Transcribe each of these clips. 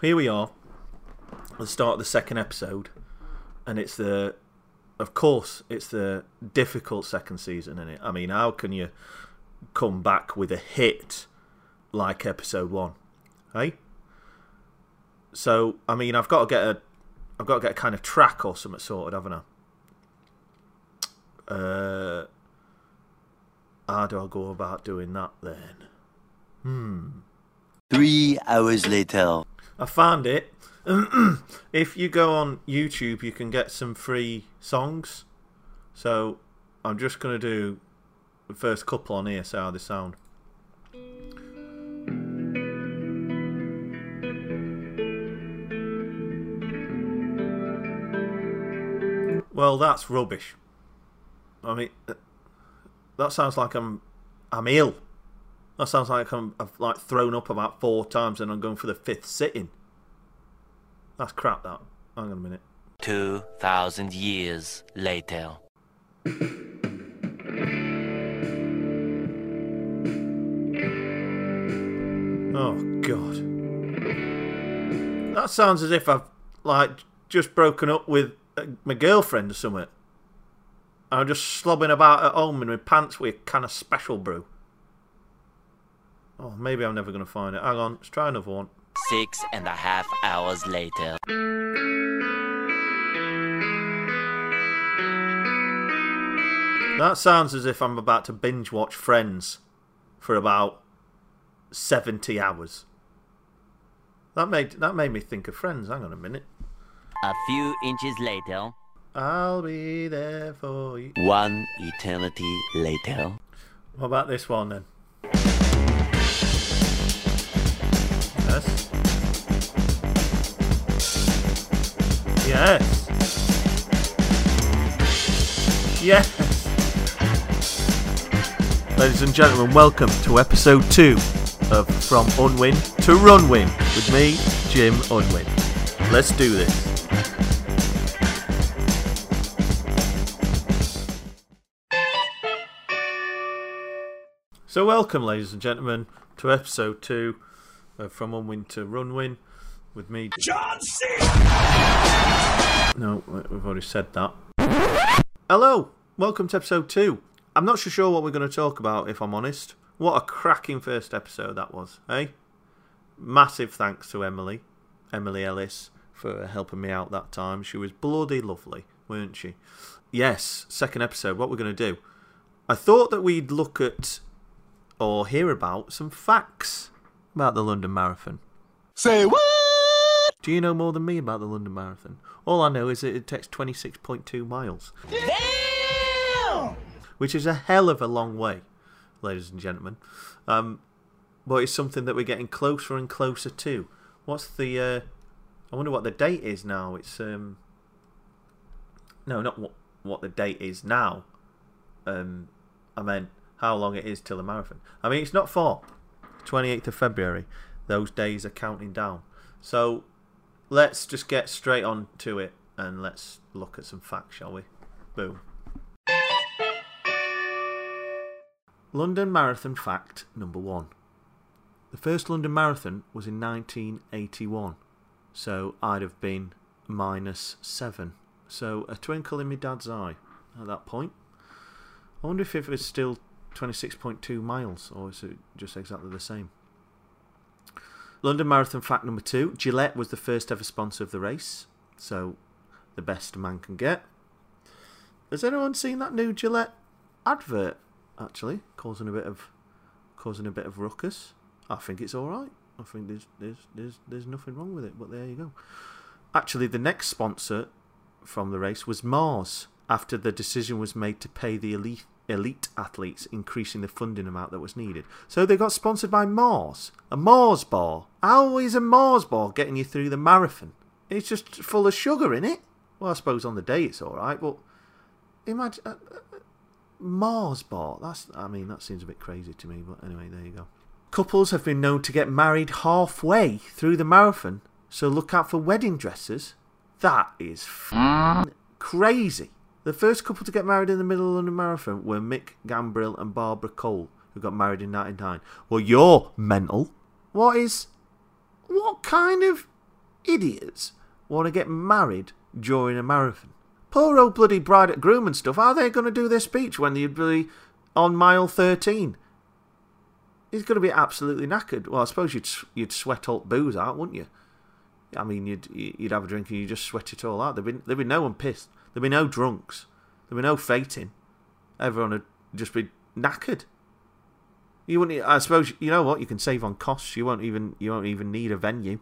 here we are the start of the second episode, and it's the, of course, it's the difficult second season, is it? I mean, how can you come back with a hit like episode one, hey? So, I mean, I've got to get a, I've got to get a kind of track or something sorted, haven't I? Uh, how do I go about doing that then? Hmm. Three hours later. I found it. if you go on YouTube, you can get some free songs. So I'm just going to do the first couple on here, see how they sound. Well, that's rubbish. I mean, that sounds like I'm I'm ill. That sounds like I'm I've like thrown up about four times and I'm going for the fifth sitting. That's crap. That. Hang on a minute. Two thousand years later. Oh God. That sounds as if I've like just broken up with uh, my girlfriend or something. I'm just slobbing about at home in my pants with a kind of special brew. Oh, maybe I'm never going to find it. Hang on, let's try another one. Six and a half hours later. That sounds as if I'm about to binge watch Friends for about 70 hours. That made that made me think of Friends. Hang on a minute. A few inches later. I'll be there for you. One eternity later. What about this one then? Yes. Yes. Yes. Ladies and gentlemen, welcome to episode two of From Unwin to Runwin with me, Jim Unwin. Let's do this. So, welcome, ladies and gentlemen, to episode two of From Unwin to Runwin with me, John C. No, we've already said that. Hello, welcome to episode two. I'm not so sure what we're going to talk about, if I'm honest. What a cracking first episode that was, eh? Massive thanks to Emily, Emily Ellis, for helping me out that time. She was bloody lovely, weren't she? Yes, second episode, what we're going to do. I thought that we'd look at or hear about some facts about the London Marathon. Say what? Do you know more than me about the London Marathon? All I know is that it takes 26.2 miles. Damn! Which is a hell of a long way, ladies and gentlemen. Um, but it's something that we're getting closer and closer to. What's the. Uh, I wonder what the date is now. It's. um. No, not what, what the date is now. Um, I meant how long it is till the marathon. I mean, it's not far. 28th of February. Those days are counting down. So let's just get straight on to it and let's look at some facts, shall we? Boom. London Marathon fact number one. The first London Marathon was in 1981, so I'd have been minus seven. So a twinkle in my dad's eye at that point. I wonder if it was still 26.2 miles or is it just exactly the same? London Marathon fact number two Gillette was the first ever sponsor of the race, so the best a man can get. Has anyone seen that new Gillette advert? Actually, causing a bit of causing a bit of ruckus. I think it's all right. I think there's there's there's there's nothing wrong with it. But there you go. Actually, the next sponsor from the race was Mars. After the decision was made to pay the elite elite athletes, increasing the funding amount that was needed. So they got sponsored by Mars, a Mars bar. How is a Mars bar getting you through the marathon? It's just full of sugar in it. Well, I suppose on the day it's all right, but imagine uh, uh, Mars bar. That's I mean that seems a bit crazy to me, but anyway, there you go. Couples have been known to get married halfway through the marathon, so look out for wedding dresses. That is crazy. The first couple to get married in the middle of London Marathon were Mick Gambrill and Barbara Cole, who got married in 99. Well, you're mental. What is. What kind of idiots want to get married during a marathon. Poor old bloody bride at groom and stuff. Are they going to do their speech when they'd be on mile 13? He's going to be absolutely knackered. Well, I suppose you'd you'd sweat all booze out, wouldn't you? I mean, you'd you'd have a drink and you just sweat it all out. There'd be there'd be no one pissed. There'd be no drunks. There'd be no fainting. Everyone would just be knackered. You wouldn't. I suppose you know what you can save on costs. You won't even you won't even need a venue.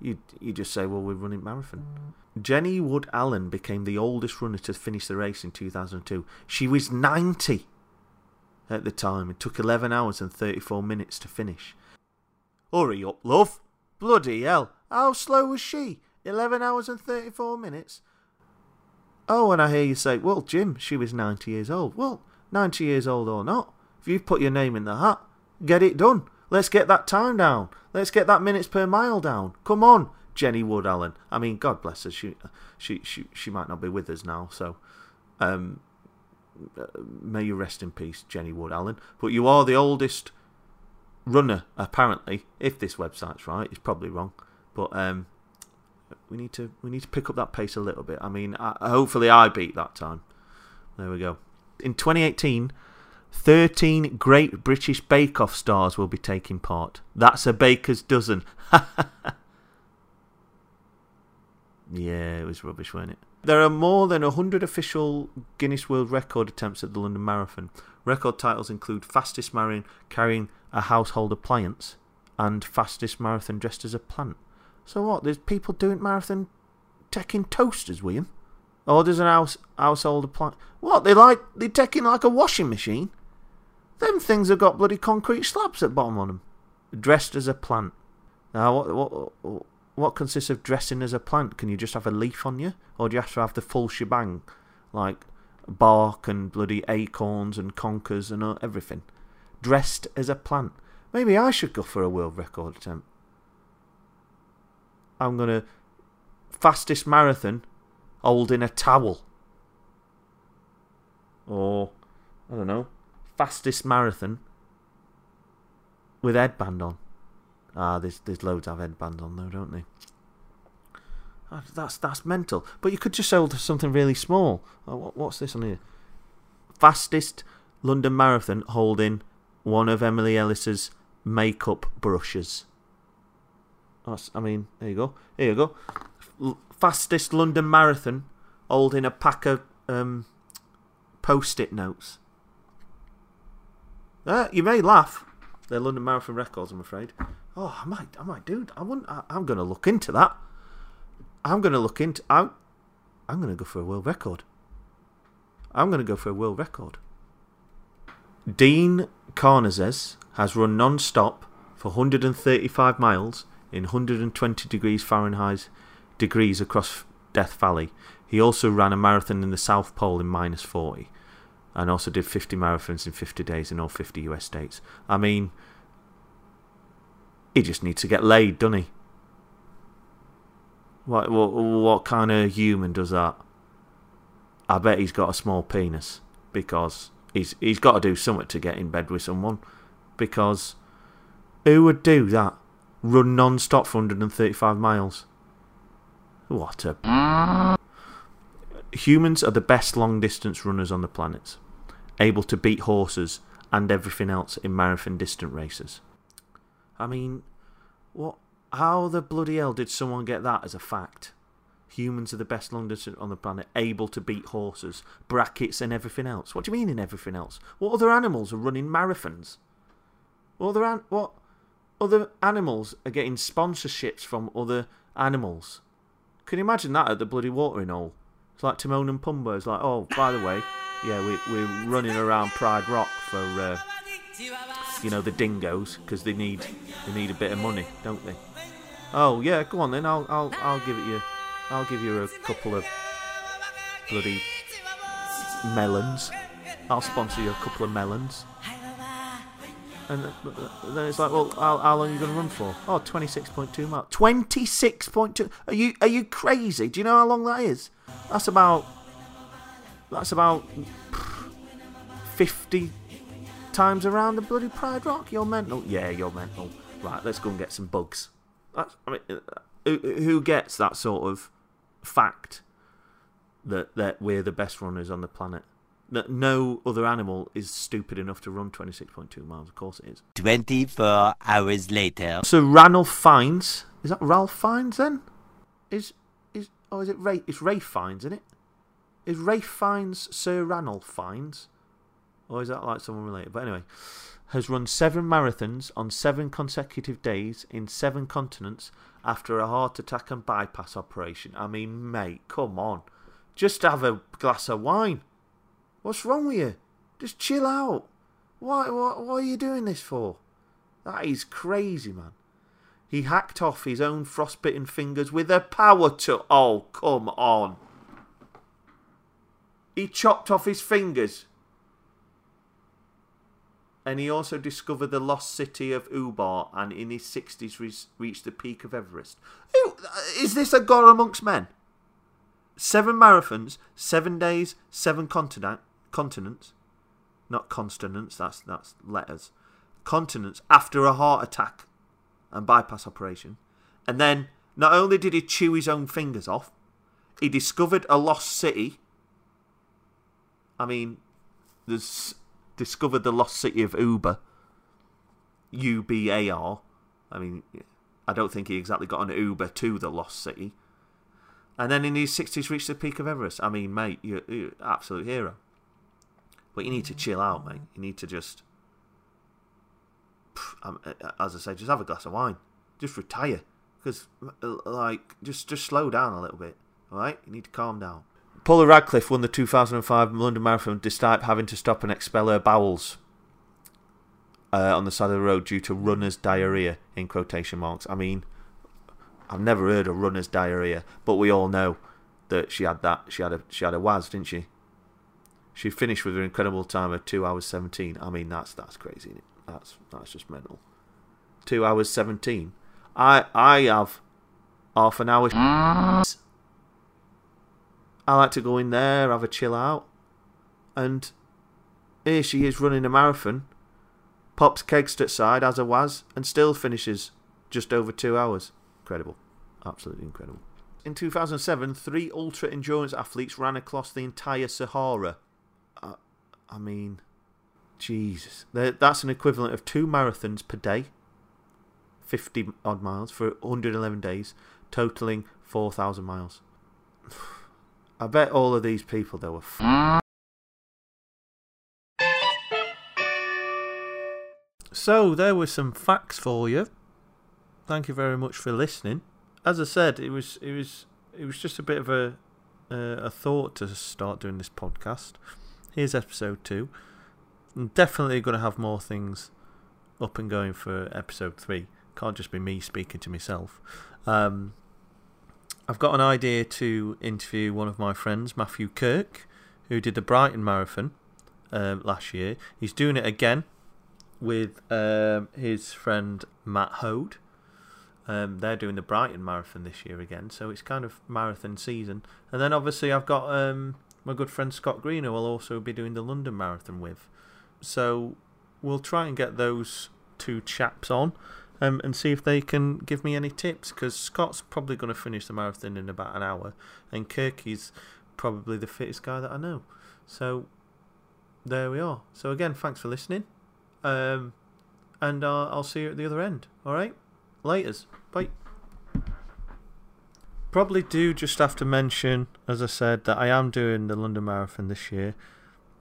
You you just say, well, we're running marathon. Jenny Wood Allen became the oldest runner to finish the race in 2002. She was 90 at the time. It took 11 hours and 34 minutes to finish. Hurry up, love. Bloody hell. How slow was she? 11 hours and 34 minutes? Oh, and I hear you say, well, Jim, she was 90 years old. Well, 90 years old or not, if you've put your name in the hat, get it done. Let's get that time down. Let's get that minutes per mile down. Come on, Jenny Wood Allen. I mean, God bless her. She, she, she, she might not be with us now, so um, may you rest in peace, Jenny Wood Allen. But you are the oldest runner, apparently. If this website's right, it's probably wrong. But um, we need to we need to pick up that pace a little bit. I mean, I, hopefully I beat that time. There we go. In 2018, 13 Great British Bake Off stars will be taking part. That's a baker's dozen. yeah, it was rubbish, wasn't it? There are more than 100 official Guinness World Record attempts at the London Marathon. Record titles include fastest marathon carrying a household appliance and fastest marathon dressed as a plant. So what? There's people doing marathon taking toasters, William? Or there's an house household appliance. What? They like they taking like a washing machine? Them things have got bloody concrete slabs at bottom on them. Dressed as a plant. Now, what, what, what consists of dressing as a plant? Can you just have a leaf on you? Or do you have to have the full shebang? Like bark and bloody acorns and conkers and uh, everything. Dressed as a plant. Maybe I should go for a world record attempt. I'm going to. Fastest marathon holding a towel. Or, I don't know, fastest marathon with headband on. Ah, there's there's loads have headbands on though, don't they? Ah, that's that's mental. But you could just hold something really small. Oh, what, what's this on here? Fastest London Marathon holding one of Emily Ellis's makeup brushes. I mean, there you go. Here you go. Fastest London Marathon holding a pack of um, post-it notes. Uh, you may laugh. They're London Marathon records, I'm afraid. Oh, I might, I might do. I wouldn't. I, am going to look into that. I'm going to look into. I'm, I'm going to go for a world record. I'm going to go for a world record. Dean Karnazes has run non-stop for 135 miles in 120 degrees Fahrenheit degrees across Death Valley. He also ran a marathon in the South Pole in minus 40 and also did 50 marathons in 50 days in all 50 US states. I mean, he just needs to get laid, doesn't he? What, what, what kind of human does that? I bet he's got a small penis because he's he's got to do something to get in bed with someone. Because who would do that? Run non-stop for 135 miles. What a humans are the best long distance runners on the planet, able to beat horses and everything else in marathon distant races. I mean, what? How the bloody hell did someone get that as a fact? Humans are the best long distance on the planet, able to beat horses, brackets, and everything else. What do you mean in everything else? What other animals are running marathons? What other an what other animals are getting sponsorships from other animals? Can you imagine that at the bloody watering hole? It's like Timon and Pumbaa. It's like, oh, by the way, yeah, we, we're running around Pride Rock for, uh, you know, the dingoes because they need they need a bit of money, don't they? Oh yeah, go on then. I'll I'll I'll give it you. I'll give you a couple of bloody melons. I'll sponsor you a couple of melons. And then it's like, well, how, how long are you going to run for? Oh, 26.2 miles. 26.2? Are you, are you crazy? Do you know how long that is? That's about. That's about. 50 times around the bloody Pride Rock. You're mental. Yeah, you're mental. Right, let's go and get some bugs. That's, I mean, uh, who, who gets that sort of fact that that we're the best runners on the planet? That no other animal is stupid enough to run 26.2 miles. Of course it is. 24 hours later. So Ranulph Fiennes is that Ralph Fiennes then? Is is oh is it Ray? It's Ray Fiennes, isn't it? Is Ray Fiennes Sir Ranulph Fiennes, or is that like someone related? But anyway, has run seven marathons on seven consecutive days in seven continents after a heart attack and bypass operation. I mean, mate, come on, just have a glass of wine. What's wrong with you? Just chill out. Why, what, what are you doing this for? That is crazy, man. He hacked off his own frostbitten fingers with a power tool. Oh, come on. He chopped off his fingers. And he also discovered the lost city of Ubar and in his 60s re- reached the peak of Everest. Who, uh, is this a god amongst men? Seven marathons, seven days, seven continent, continents. Not consonants, that's, that's letters. Continents after a heart attack and bypass operation. And then not only did he chew his own fingers off, he discovered a lost city. I mean, there's discovered the lost city of Uber. U B A R. I mean, I don't think he exactly got an Uber to the lost city. And then in his 60s reached the peak of Everest. I mean, mate, you're, you're an absolute hero. But you need to chill out, mate. You need to just, um, as I say, just have a glass of wine. Just retire, because like just just slow down a little bit. All right, you need to calm down. Paula Radcliffe won the 2005 London Marathon despite having to stop and expel her bowels uh, on the side of the road due to runner's diarrhea. In quotation marks. I mean, I've never heard of runner's diarrhea, but we all know that she had that. She had a she had a was, didn't she? She finished with an incredible time of two hours seventeen. I mean, that's that's crazy. That's that's just mental. Two hours seventeen. I I have half an hour. I like to go in there, have a chill out, and here she is running a marathon. Pops Kegsted side as a was, and still finishes just over two hours. Incredible, absolutely incredible. In 2007, three ultra endurance athletes ran across the entire Sahara. I mean, Jesus. That's an equivalent of two marathons per day, 50 odd miles for 111 days, totaling 4,000 miles. I bet all of these people, they were. F- so, there were some facts for you. Thank you very much for listening. As I said, it was it was it was just a bit of a uh, a thought to start doing this podcast. Here's episode two. I'm definitely going to have more things up and going for episode three. Can't just be me speaking to myself. Um, I've got an idea to interview one of my friends, Matthew Kirk, who did the Brighton Marathon um, last year. He's doing it again with um, his friend Matt Hode. Um, they're doing the Brighton Marathon this year again, so it's kind of marathon season. And then obviously I've got um, my good friend Scott Green, who I'll also be doing the London Marathon with. So we'll try and get those two chaps on um, and see if they can give me any tips because Scott's probably going to finish the marathon in about an hour and Kirky's probably the fittest guy that I know. So there we are. So again, thanks for listening. Um, and uh, I'll see you at the other end. All right? Laters. Bye. Probably do just have to mention, as I said, that I am doing the London Marathon this year.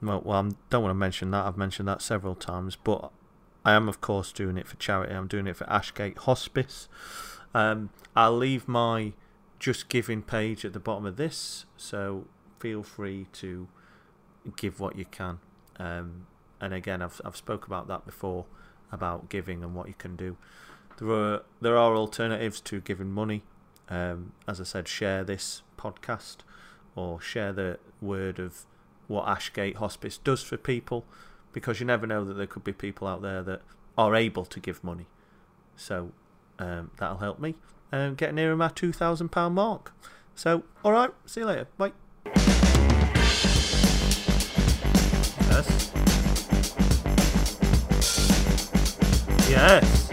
Well, well, I don't want to mention that. I've mentioned that several times, but I am, of course, doing it for charity. I'm doing it for Ashgate Hospice. Um, I'll leave my Just Giving page at the bottom of this, so feel free to give what you can. Um, and again, I've I've spoke about that before about giving and what you can do. There are there are alternatives to giving money. Um, as I said, share this podcast or share the word of what Ashgate Hospice does for people because you never know that there could be people out there that are able to give money. So um, that'll help me um, get nearer my £2,000 mark. So, alright, see you later. Bye. Yes. Yes.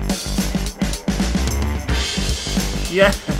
Yes.